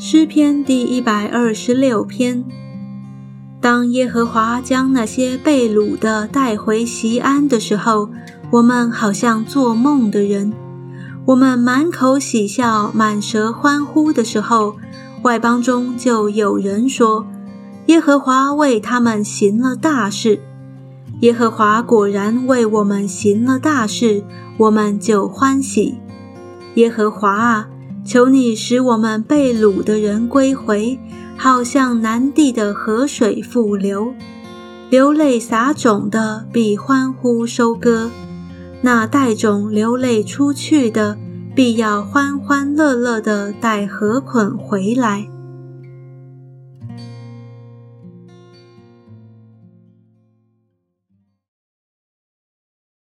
诗篇第一百二十六篇。当耶和华将那些被掳的带回西安的时候，我们好像做梦的人。我们满口喜笑、满舌欢呼的时候，外邦中就有人说：“耶和华为他们行了大事。”耶和华果然为我们行了大事，我们就欢喜。耶和华啊！求你使我们被掳的人归回，好像南地的河水复流，流泪撒种的必欢呼收割，那带种流泪出去的必要欢欢乐乐的带禾捆回来。